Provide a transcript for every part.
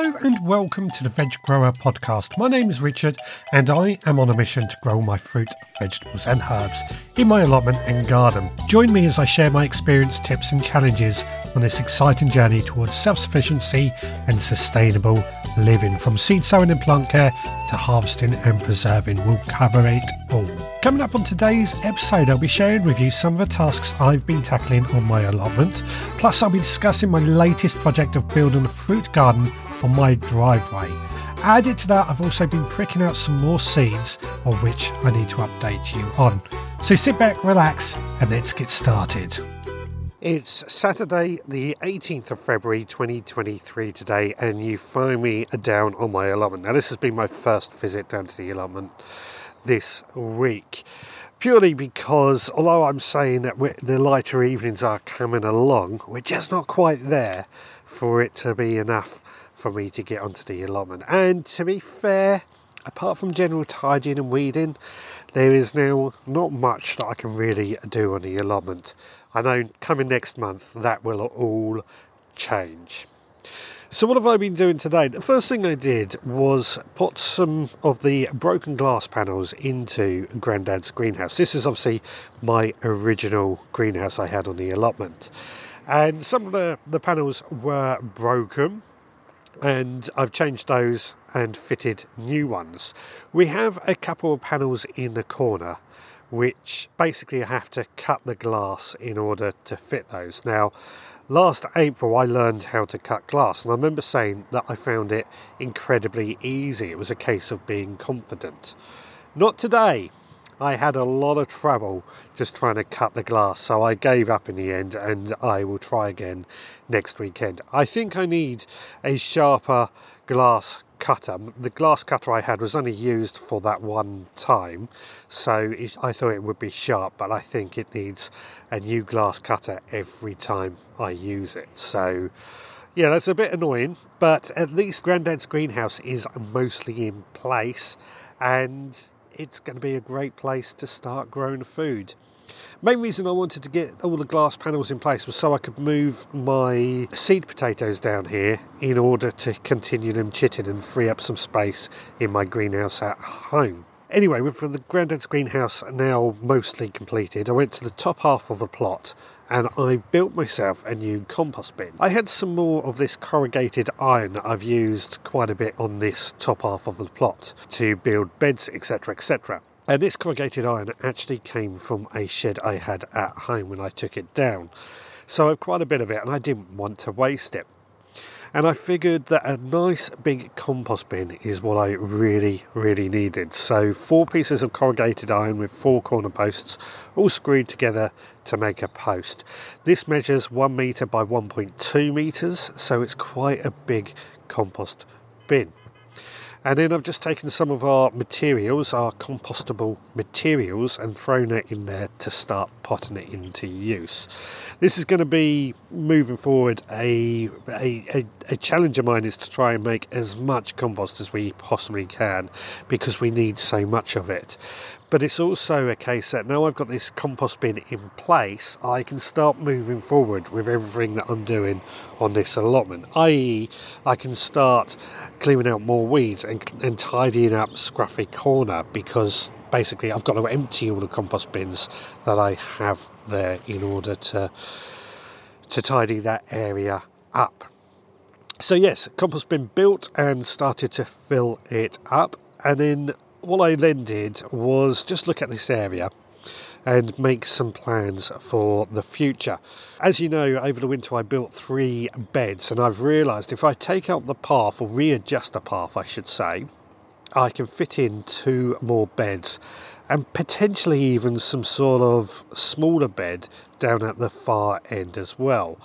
Hello and welcome to the Veg Grower Podcast. My name is Richard and I am on a mission to grow my fruit, vegetables, and herbs in my allotment and garden. Join me as I share my experience, tips, and challenges on this exciting journey towards self sufficiency and sustainable living. From seed sowing and plant care to harvesting and preserving, we'll cover it all. Coming up on today's episode, I'll be sharing with you some of the tasks I've been tackling on my allotment. Plus, I'll be discussing my latest project of building a fruit garden on my driveway. Added to that, I've also been pricking out some more seeds on which I need to update you on. So sit back, relax, and let's get started. It's Saturday, the 18th of February 2023 today, and you find me down on my allotment. Now, this has been my first visit down to the allotment this week. Purely because, although I'm saying that the lighter evenings are coming along, we're just not quite there for it to be enough for me to get onto the allotment. And to be fair, apart from general tidying and weeding, there is now not much that I can really do on the allotment. I know coming next month that will all change. So, what have I been doing today? The first thing I did was put some of the broken glass panels into Grandad's greenhouse. This is obviously my original greenhouse I had on the allotment. And some of the, the panels were broken, and I've changed those and fitted new ones. We have a couple of panels in the corner which basically I have to cut the glass in order to fit those. Now, last April I learned how to cut glass, and I remember saying that I found it incredibly easy. It was a case of being confident. Not today. I had a lot of trouble just trying to cut the glass, so I gave up in the end and I will try again next weekend. I think I need a sharper glass cutter. The glass cutter I had was only used for that one time, so it, I thought it would be sharp, but I think it needs a new glass cutter every time I use it. So, yeah, that's a bit annoying, but at least Grandad's greenhouse is mostly in place and it's going to be a great place to start growing food. Main reason I wanted to get all the glass panels in place was so I could move my seed potatoes down here in order to continue them chitting and free up some space in my greenhouse at home. Anyway, with the Grandad's greenhouse now mostly completed, I went to the top half of the plot and I've built myself a new compost bin. I had some more of this corrugated iron that I've used quite a bit on this top half of the plot to build beds, etc., etc. And this corrugated iron actually came from a shed I had at home when I took it down. So I've quite a bit of it and I didn't want to waste it and I figured that a nice big compost bin is what I really, really needed. So, four pieces of corrugated iron with four corner posts, all screwed together to make a post. This measures one metre by 1.2 metres, so it's quite a big compost bin. And then I've just taken some of our materials, our compostable materials, and thrown it in there to start potting it into use. This is going to be moving forward. A, a, a, a challenge of mine is to try and make as much compost as we possibly can because we need so much of it. But it's also a case that now I've got this compost bin in place, I can start moving forward with everything that I'm doing on this allotment. I.e., I can start clearing out more weeds and, and tidying up Scruffy Corner because basically I've got to empty all the compost bins that I have there in order to to tidy that area up. So yes, compost bin built and started to fill it up, and then what I then did was just look at this area and make some plans for the future. As you know, over the winter I built three beds, and I've realised if I take out the path, or readjust the path, I should say, I can fit in two more beds and potentially even some sort of smaller bed down at the far end as well.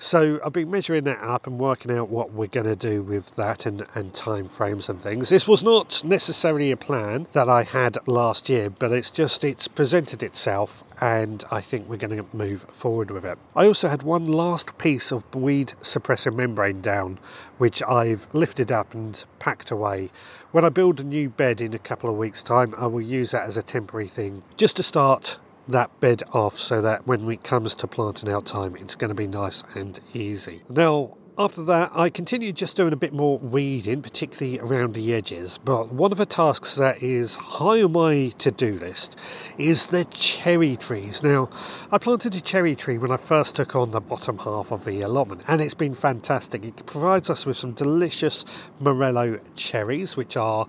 So I've been measuring that up and working out what we're going to do with that and, and time frames and things. This was not necessarily a plan that I had last year, but it's just it's presented itself and I think we're going to move forward with it. I also had one last piece of weed suppressor membrane down, which I've lifted up and packed away. When I build a new bed in a couple of weeks' time, I will use that as a temporary thing just to start that bed off so that when it comes to planting out time, it's going to be nice and easy. Now, After that, I continued just doing a bit more weeding, particularly around the edges. But one of the tasks that is high on my to do list is the cherry trees. Now, I planted a cherry tree when I first took on the bottom half of the allotment, and it's been fantastic. It provides us with some delicious Morello cherries, which are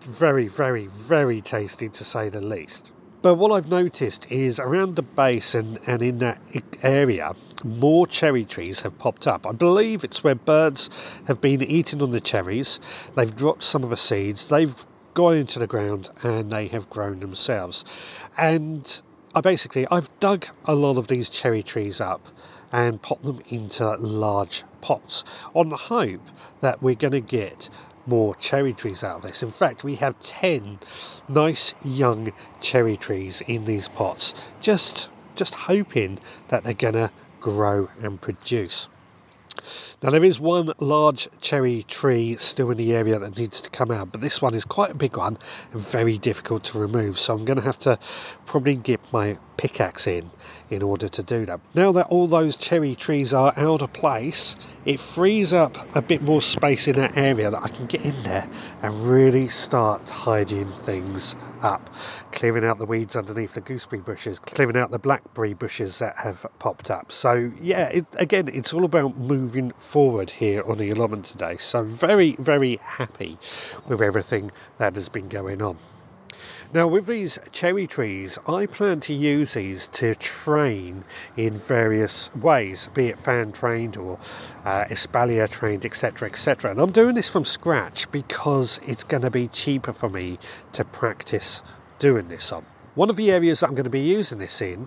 very, very, very tasty to say the least. But what I've noticed is around the base and, and in that area, more cherry trees have popped up. I believe it's where birds have been eating on the cherries, they've dropped some of the seeds, they've gone into the ground and they have grown themselves. And I basically, I've dug a lot of these cherry trees up and put them into large pots on the hope that we're going to get more cherry trees out of this. In fact, we have 10 nice young cherry trees in these pots, just just hoping that they're going to grow and produce. Now, there is one large cherry tree still in the area that needs to come out, but this one is quite a big one and very difficult to remove. So, I'm going to have to probably get my pickaxe in in order to do that. Now that all those cherry trees are out of place, it frees up a bit more space in that area that I can get in there and really start tidying things up, clearing out the weeds underneath the gooseberry bushes, clearing out the blackberry bushes that have popped up. So, yeah, it, again, it's all about moving forward here on the allotment today. So, very, very happy with everything that has been going on. Now, with these cherry trees, I plan to use these to train in various ways, be it fan trained or uh, espalier trained, etc. etc. And I'm doing this from scratch because it's going to be cheaper for me to practice doing this on. One of the areas that I'm going to be using this in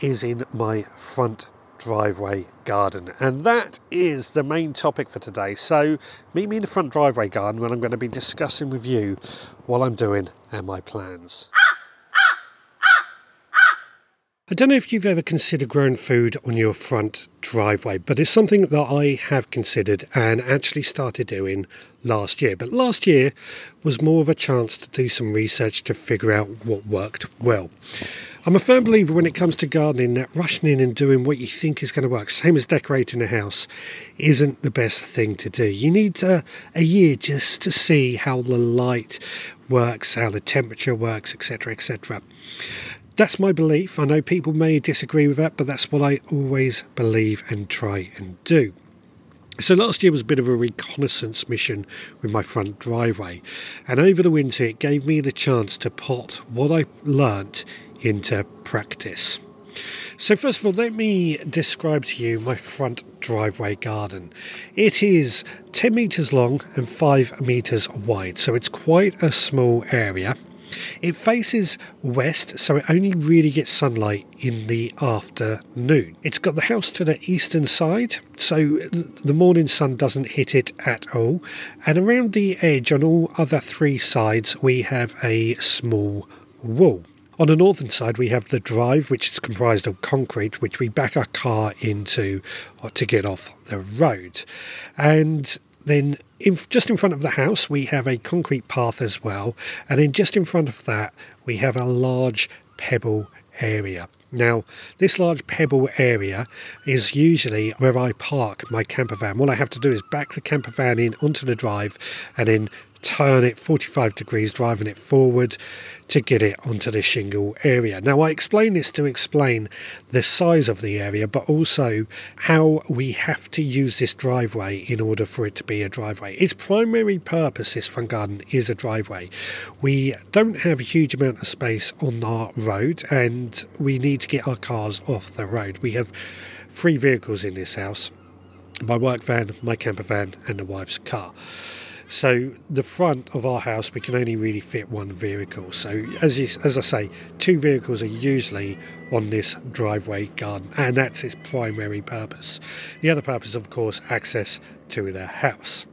is in my front driveway garden. And that is the main topic for today. So, meet me in the front driveway garden when I'm going to be discussing with you what I'm doing and my plans. I don't know if you've ever considered growing food on your front driveway, but it's something that I have considered and actually started doing last year. But last year was more of a chance to do some research to figure out what worked well. I'm a firm believer when it comes to gardening that rushing in and doing what you think is going to work, same as decorating a house, isn't the best thing to do. You need uh, a year just to see how the light works, how the temperature works, etc. etc. That's my belief. I know people may disagree with that, but that's what I always believe and try and do. So last year was a bit of a reconnaissance mission with my front driveway, and over the winter it gave me the chance to pot what I learnt into practice. So, first of all, let me describe to you my front driveway garden. It is 10 metres long and 5 metres wide, so it's quite a small area. It faces west, so it only really gets sunlight in the afternoon. It's got the house to the eastern side, so the morning sun doesn't hit it at all. And around the edge, on all other three sides, we have a small wall. On the northern side, we have the drive, which is comprised of concrete, which we back our car into uh, to get off the road. And then in, just in front of the house, we have a concrete path as well. And then just in front of that, we have a large pebble area. Now, this large pebble area is usually where I park my camper van. All I have to do is back the camper van in onto the drive and then turn it 45 degrees, driving it forward to get it onto the shingle area. Now, I explain this to explain the size of the area, but also how we have to use this driveway in order for it to be a driveway. Its primary purpose, this front garden, is a driveway. We don't have a huge amount of space on our road, and we need to get our cars off the road. We have three vehicles in this house my work van, my camper van, and the wife's car. So the front of our house, we can only really fit one vehicle. So as you, as I say, two vehicles are usually on this driveway garden, and that's its primary purpose. The other purpose, of course, access to the house.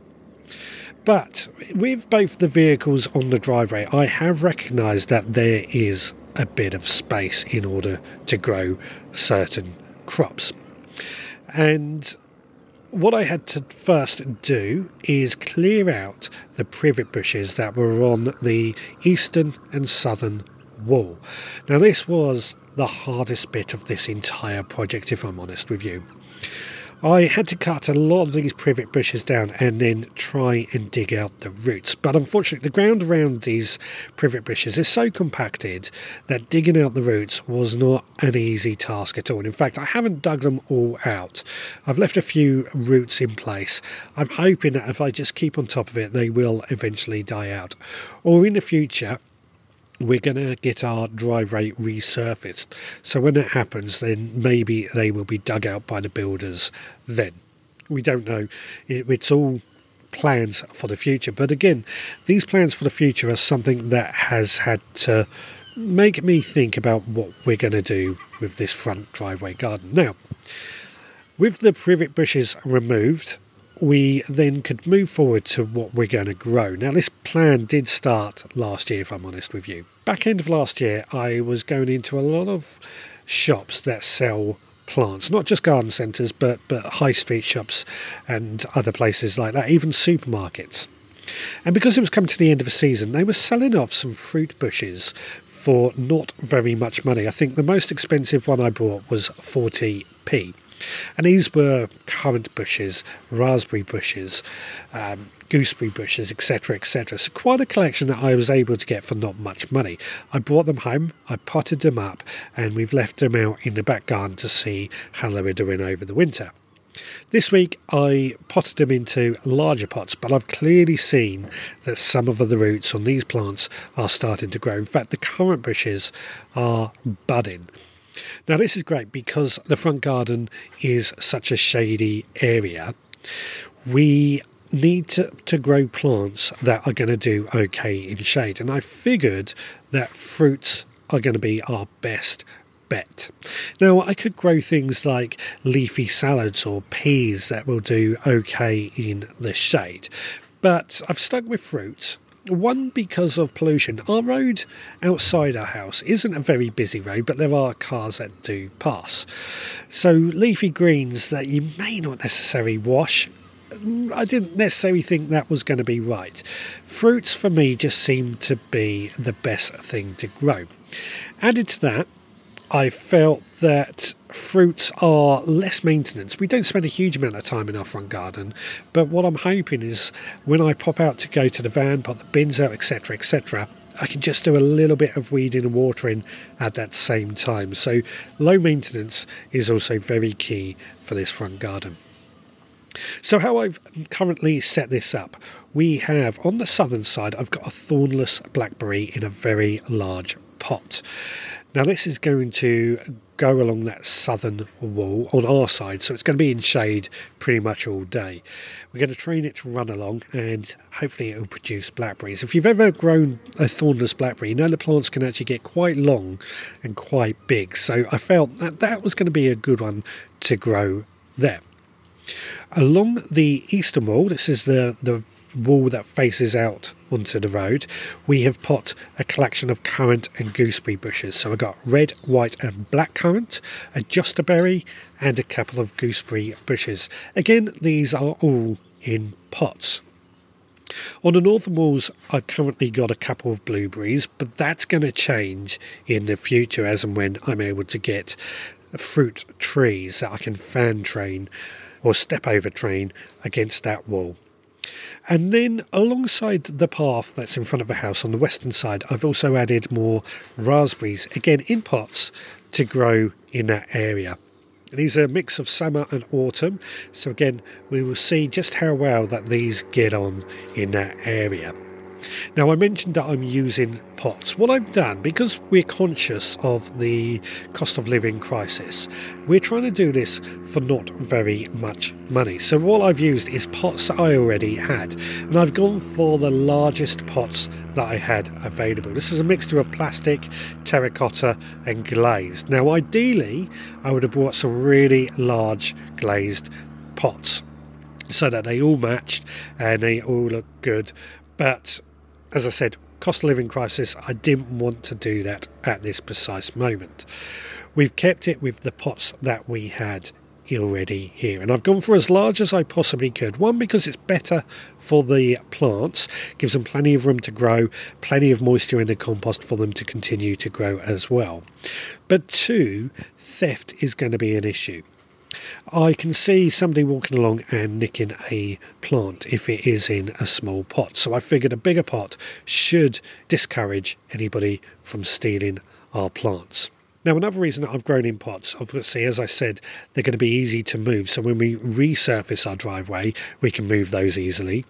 But with both the vehicles on the driveway, I have recognised that there is a bit of space in order to grow certain crops. And what I had to first do is clear out the privet bushes that were on the eastern and southern wall. Now, this was the hardest bit of this entire project, if I'm honest with you. I had to cut a lot of these privet bushes down and then try and dig out the roots. But unfortunately, the ground around these privet bushes is so compacted that digging out the roots was not an easy task at all. And in fact, I haven't dug them all out. I've left a few roots in place. I'm hoping that if I just keep on top of it, they will eventually die out. Or in the future, we're going to get our driveway resurfaced. So when that happens, then maybe they will be dug out by the builders then. We don't know. It's all plans for the future. But again, these plans for the future are something that has had to make me think about what we're going to do with this front driveway garden. Now, with the privet bushes removed, we then could move forward to what we're going to grow. Now, this plan did start last year, if I'm honest with you. Back end of last year, I was going into a lot of shops that sell plants, not just garden centres, but, but high street shops and other places like that, even supermarkets. And because it was coming to the end of the season, they were selling off some fruit bushes for not very much money. I think the most expensive one I bought was 40p. And these were currant bushes, raspberry bushes, um, gooseberry bushes, etc., etc. So quite a collection that I was able to get for not much money. I brought them home, I potted them up, and we've left them out in the back garden to see how they were doing over the winter. This week I potted them into larger pots, but I've clearly seen that some of the roots on these plants are starting to grow. In fact, the currant bushes are budding. Now, this is great because the front garden is such a shady area. We need to, to grow plants that are going to do okay in shade, and I figured that fruits are going to be our best bet. Now, I could grow things like leafy salads or peas that will do okay in the shade, but I've stuck with fruits one, because of pollution. Our road outside our house isn't a very busy road, but there are cars that do pass. So, leafy greens that you may not necessarily wash, I didn't necessarily think that was going to be right. Fruits for me just seemed to be the best thing to grow. Added to that, I felt that fruits are less maintenance. We don't spend a huge amount of time in our front garden, but what I'm hoping is when I pop out to go to the van, put the bins out, etc., etc., I can just do a little bit of weeding and watering at that same time. So, low maintenance is also very key for this front garden. So, how I've currently set this up, we have on the southern side, I've got a thornless blackberry in a very large pot. Now, this is going to go along that southern wall on our side, so it's going to be in shade pretty much all day. We're going to train it to run along and hopefully it will produce blackberries. If you've ever grown a thornless blackberry, you know the plants can actually get quite long and quite big, so I felt that that was going to be a good one to grow there. Along the eastern wall, this is the, the wall that faces out onto the road, we have put a collection of currant and gooseberry bushes. So I've got red, white, and black currant, a jostaberry, and a couple of gooseberry bushes. Again, these are all in pots. On the northern walls, I've currently got a couple of blueberries, but that's going to change in the future as and when I'm able to get fruit trees that I can fan train or step over train against that wall. And then alongside the path that's in front of the house on the western side, I've also added more raspberries, again in pots, to grow in that area. These are a mix of summer and autumn, so again, we will see just how well that these get on in that area. Now, I mentioned that I'm using pots. What I've done, because we're conscious of the cost of living crisis, we're trying to do this for not very much money. So, what I've used is pots that I already had, and I've gone for the largest pots that I had available. This is a mixture of plastic, terracotta, and glazed. Now, ideally, I would have brought some really large glazed pots so that they all matched and they all look good. But as I said, cost of living crisis, I didn't want to do that at this precise moment. We've kept it with the pots that we had already here. And I've gone for as large as I possibly could. One, because it's better for the plants, gives them plenty of room to grow, plenty of moisture in the compost for them to continue to grow as well. But two, theft is going to be an issue. I can see somebody walking along and nicking a plant if it is in a small pot. So I figured a bigger pot should discourage anybody from stealing our plants. Now, another reason that I've grown in pots, obviously, as I said, they're going to be easy to move. So when we resurface our driveway, we can move those easily.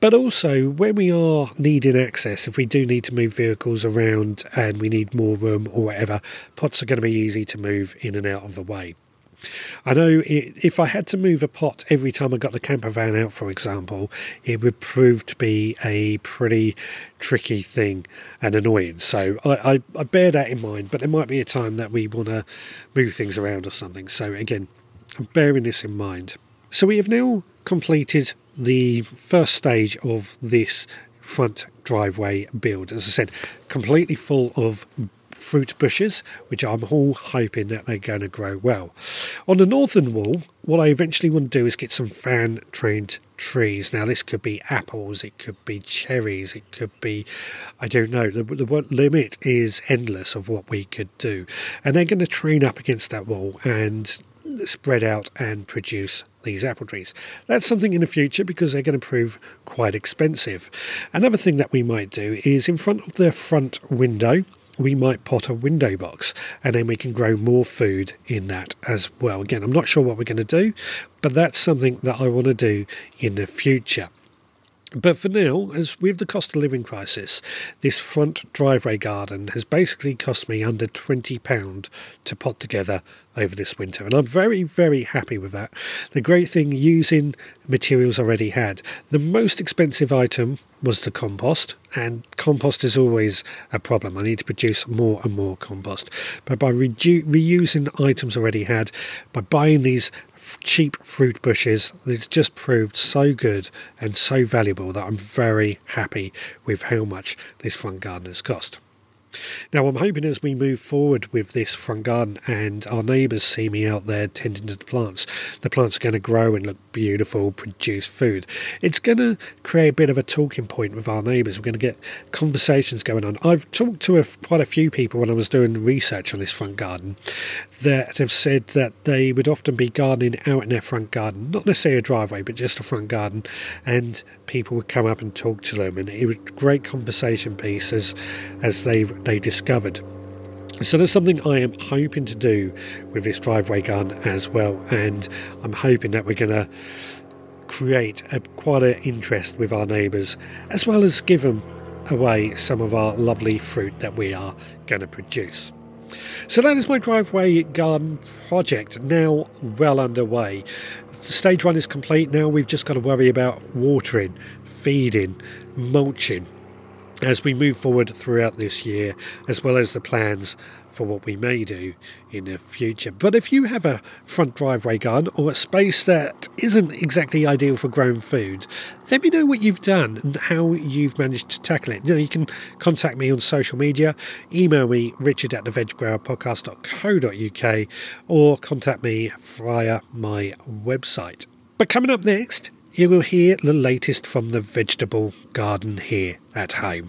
But also, when we are needing access, if we do need to move vehicles around and we need more room or whatever, pots are going to be easy to move in and out of the way. I know if I had to move a pot every time I got the camper van out, for example, it would prove to be a pretty tricky thing and annoying. So I, I, I bear that in mind, but there might be a time that we want to move things around or something. So again, I'm bearing this in mind. So we have now completed the first stage of this front driveway build. As I said, completely full of fruit bushes, which I'm all hoping that they're going to grow well. On the northern wall, what I eventually want to do is get some fan trained trees. Now, this could be apples, it could be cherries, it could be, I don't know, the, the limit is endless of what we could do. And they're going to train up against that wall and spread out and produce these apple trees. That's something in the future because they're going to prove quite expensive. Another thing that we might do is in front of the front window, we might pot a window box and then we can grow more food in that as well. Again, I'm not sure what we're going to do, but that's something that I want to do in the future. But for now, as with the cost of living crisis, this front driveway garden has basically cost me under £20 to pot together over this winter. And I'm very, very happy with that. The great thing using materials already had. The most expensive item was the compost, and compost is always a problem. I need to produce more and more compost. But by redu- reusing items already had, by buying these cheap fruit bushes. It's just proved so good and so valuable that I'm very happy with how much this front garden has cost. Now, I'm hoping as we move forward with this front garden and our neighbours see me out there tending to the plants, the plants are going to grow and look beautiful, produce food. It's going to create a bit of a talking point with our neighbours. We're going to get conversations going on. I've talked to a, quite a few people when I was doing research on this front garden that have said that they would often be gardening out in their front garden, not necessarily a driveway, but just a front garden, and people would come up and talk to them, and it was great conversation piece as, as they they discovered. So there's something I am hoping to do with this driveway garden as well, and I'm hoping that we're going to create a, quite an interest with our neighbours, as well as give them away some of our lovely fruit that we are going to produce. So that is my driveway garden project now well underway. Stage one is complete. Now we've just got to worry about watering, feeding, mulching as we move forward throughout this year, as well as the plans for what we may do in the future. But if you have a front driveway garden or a space that isn't exactly ideal for growing food, let me know what you've done and how you've managed to tackle it. You can contact me on social media, email me richard at the veggrowerpodcast.co.uk or contact me via my website. But coming up next, you will hear the latest from the vegetable garden here at home.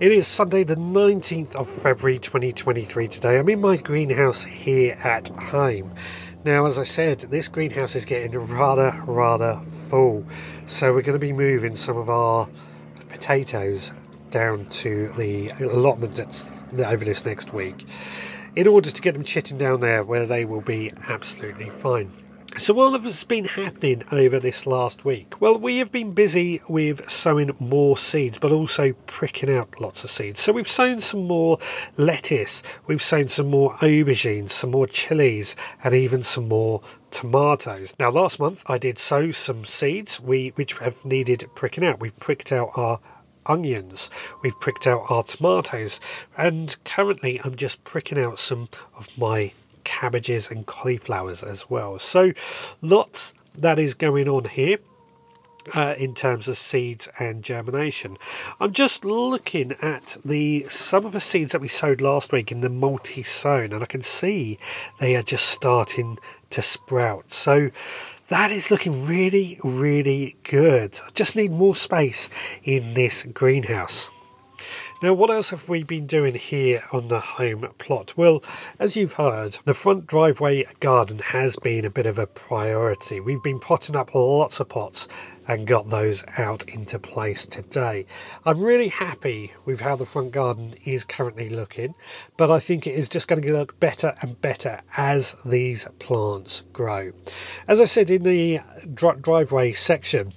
It is Sunday, the 19th of February 2023 today. I'm in my greenhouse here at home. Now, as I said, this greenhouse is getting rather, rather full. So, we're going to be moving some of our potatoes down to the allotment that's over this next week in order to get them chitting down there where they will be absolutely fine. So, what has been happening over this last week? Well, we have been busy with sowing more seeds, but also pricking out lots of seeds. So, we've sown some more lettuce, we've sown some more aubergines, some more chilies, and even some more tomatoes. Now, last month I did sow some seeds we which have needed pricking out. We've pricked out our onions, we've pricked out our tomatoes, and currently I'm just pricking out some of my cabbages and cauliflowers as well. So lots that is going on here. Uh, in terms of seeds and germination. I'm just looking at the some of the seeds that we sowed last week in the multi-sown and I can see they are just starting to sprout. So that is looking really, really good. I just need more space in this greenhouse. Now, what else have we been doing here on the home plot? Well, as you've heard, the front driveway garden has been a bit of a priority. We've been potting up lots of pots and got those out into place today. I'm really happy with how the front garden is currently looking, but I think it is just going to look better and better as these plants grow. As I said in the driveway section,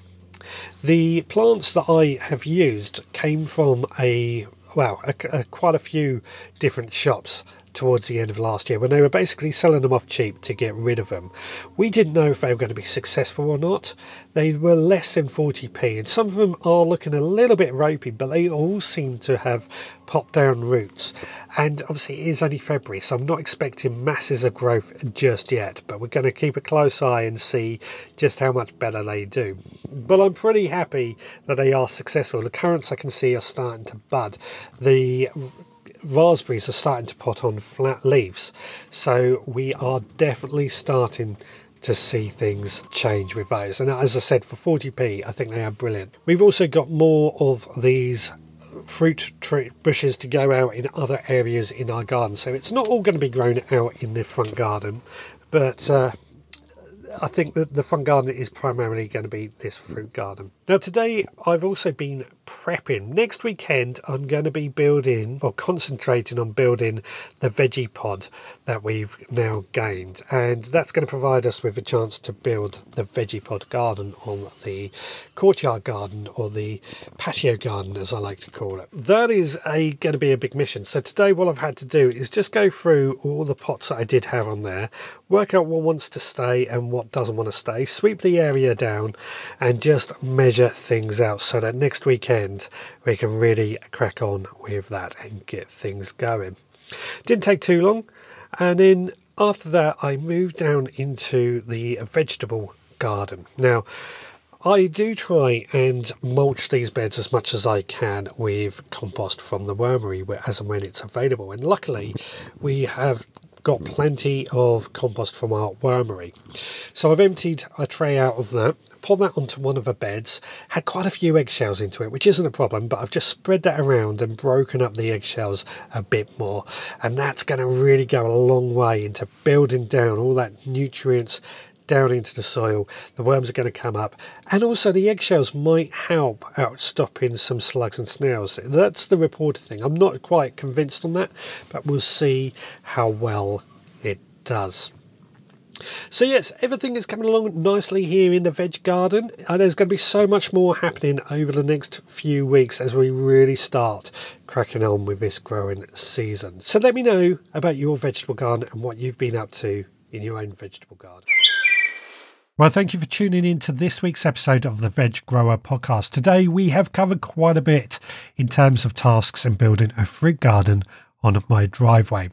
the plants that I have used came from a well, a, a, quite a few different shops towards the end of last year when they were basically selling them off cheap to get rid of them. We didn't know if they were going to be successful or not. They were less than 40p, and some of them are looking a little bit ropey, but they all seem to have popped down roots. And obviously, it is only February, so I'm not expecting masses of growth just yet, but we're going to keep a close eye and see just how much better they do. But I'm pretty happy that they are successful. The currants I can see are starting to bud. The raspberries are starting to pot on flat leaves. So we are definitely starting to see things change with those. And as I said, for 40p, I think they are brilliant. We've also got more of these fruit tree bushes to go out in other areas in our garden. So it's not all going to be grown out in the front garden, but uh, I think that the front garden is primarily going to be this fruit garden. Now, today I've also been prepping. Next weekend, I'm going to be building or concentrating on building the veggie pod that we've now gained, and that's going to provide us with a chance to build the veggie pod garden on the courtyard garden or the patio garden, as I like to call it. That is a going to be a big mission. So today, what I've had to do is just go through all the pots that I did have on there, work out what wants to stay and what doesn't want to stay, sweep the area down, and just measure things out so that next weekend we can really crack on with that and get things going. Didn't take too long, and then after that, I moved down into the vegetable garden. Now, I do try and mulch these beds as much as I can with compost from the wormery as and when it's available. And luckily, we have got plenty of compost from our wormery. So I've emptied a tray out of that Pull that onto one of the beds. Had quite a few eggshells into it, which isn't a problem, but I've just spread that around and broken up the eggshells a bit more. And that's going to really go a long way into building down all that nutrients down into the soil. The worms are going to come up, and also the eggshells might help out stopping some slugs and snails. That's the reported thing. I'm not quite convinced on that, but we'll see how well it does. So yes, everything is coming along nicely here in the veg garden. And there's going to be so much more happening over the next few weeks as we really start cracking on with this growing season. So let me know about your vegetable garden and what you've been up to in your own vegetable garden. Well, thank you for tuning in to this week's episode of the Veg Grower podcast. Today we have covered quite a bit in terms of tasks in building a fruit garden on my driveway.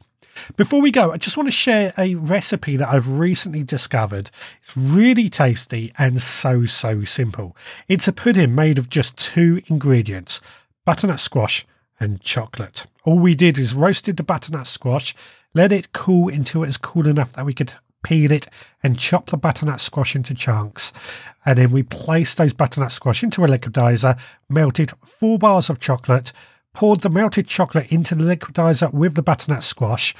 Before we go, I just want to share a recipe that I've recently discovered. It's really tasty and so, so simple. It's a pudding made of just two ingredients butternut squash and chocolate. All we did is roasted the butternut squash, let it cool until it was cool enough that we could peel it and chop the butternut squash into chunks. And then we placed those butternut squash into a liquidizer, melted four bars of chocolate, poured the melted chocolate into the liquidizer with the butternut squash,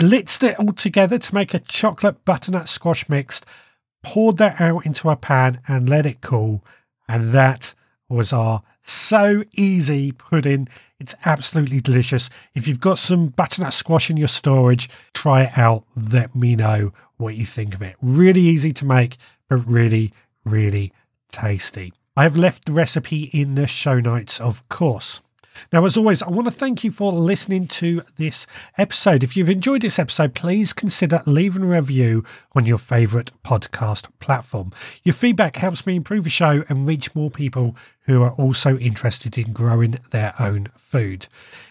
blitzed it all together to make a chocolate butternut squash mix, poured that out into a pan and let it cool. And that was our so easy pudding. It's absolutely delicious. If you've got some butternut squash in your storage, try it out. Let me know what you think of it. Really easy to make, but really, really tasty. I have left the recipe in the show notes, of course. Now, as always, I want to thank you for listening to this episode. If you've enjoyed this episode, please consider leaving a review on your favourite podcast platform. Your feedback helps me improve the show and reach more people who are also interested in growing their own food.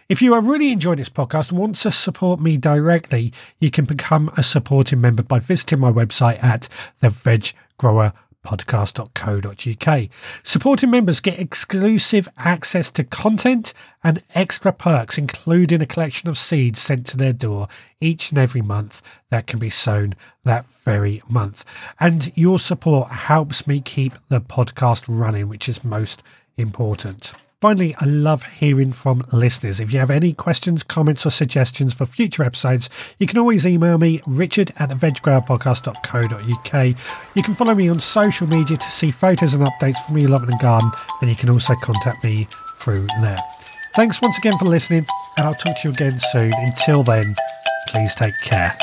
If you are really enjoying this podcast and want to support me directly, you can become a supporting member by visiting my website at the Veg Grower podcast.co.uk. Supporting members get exclusive access to content and extra perks, including a collection of seeds sent to their door each and every month that can be sown that very month. And your support helps me keep the podcast running, which is most important. Finally, I love hearing from listeners. If you have any questions, comments, or suggestions for future episodes, you can always email me, richard at veggrowerpodcast.co.uk. You can follow me on social media to see photos and updates from your allotment and garden, and you can also contact me through there. Thanks once again for listening, and I'll talk to you again soon. Until then, please take care.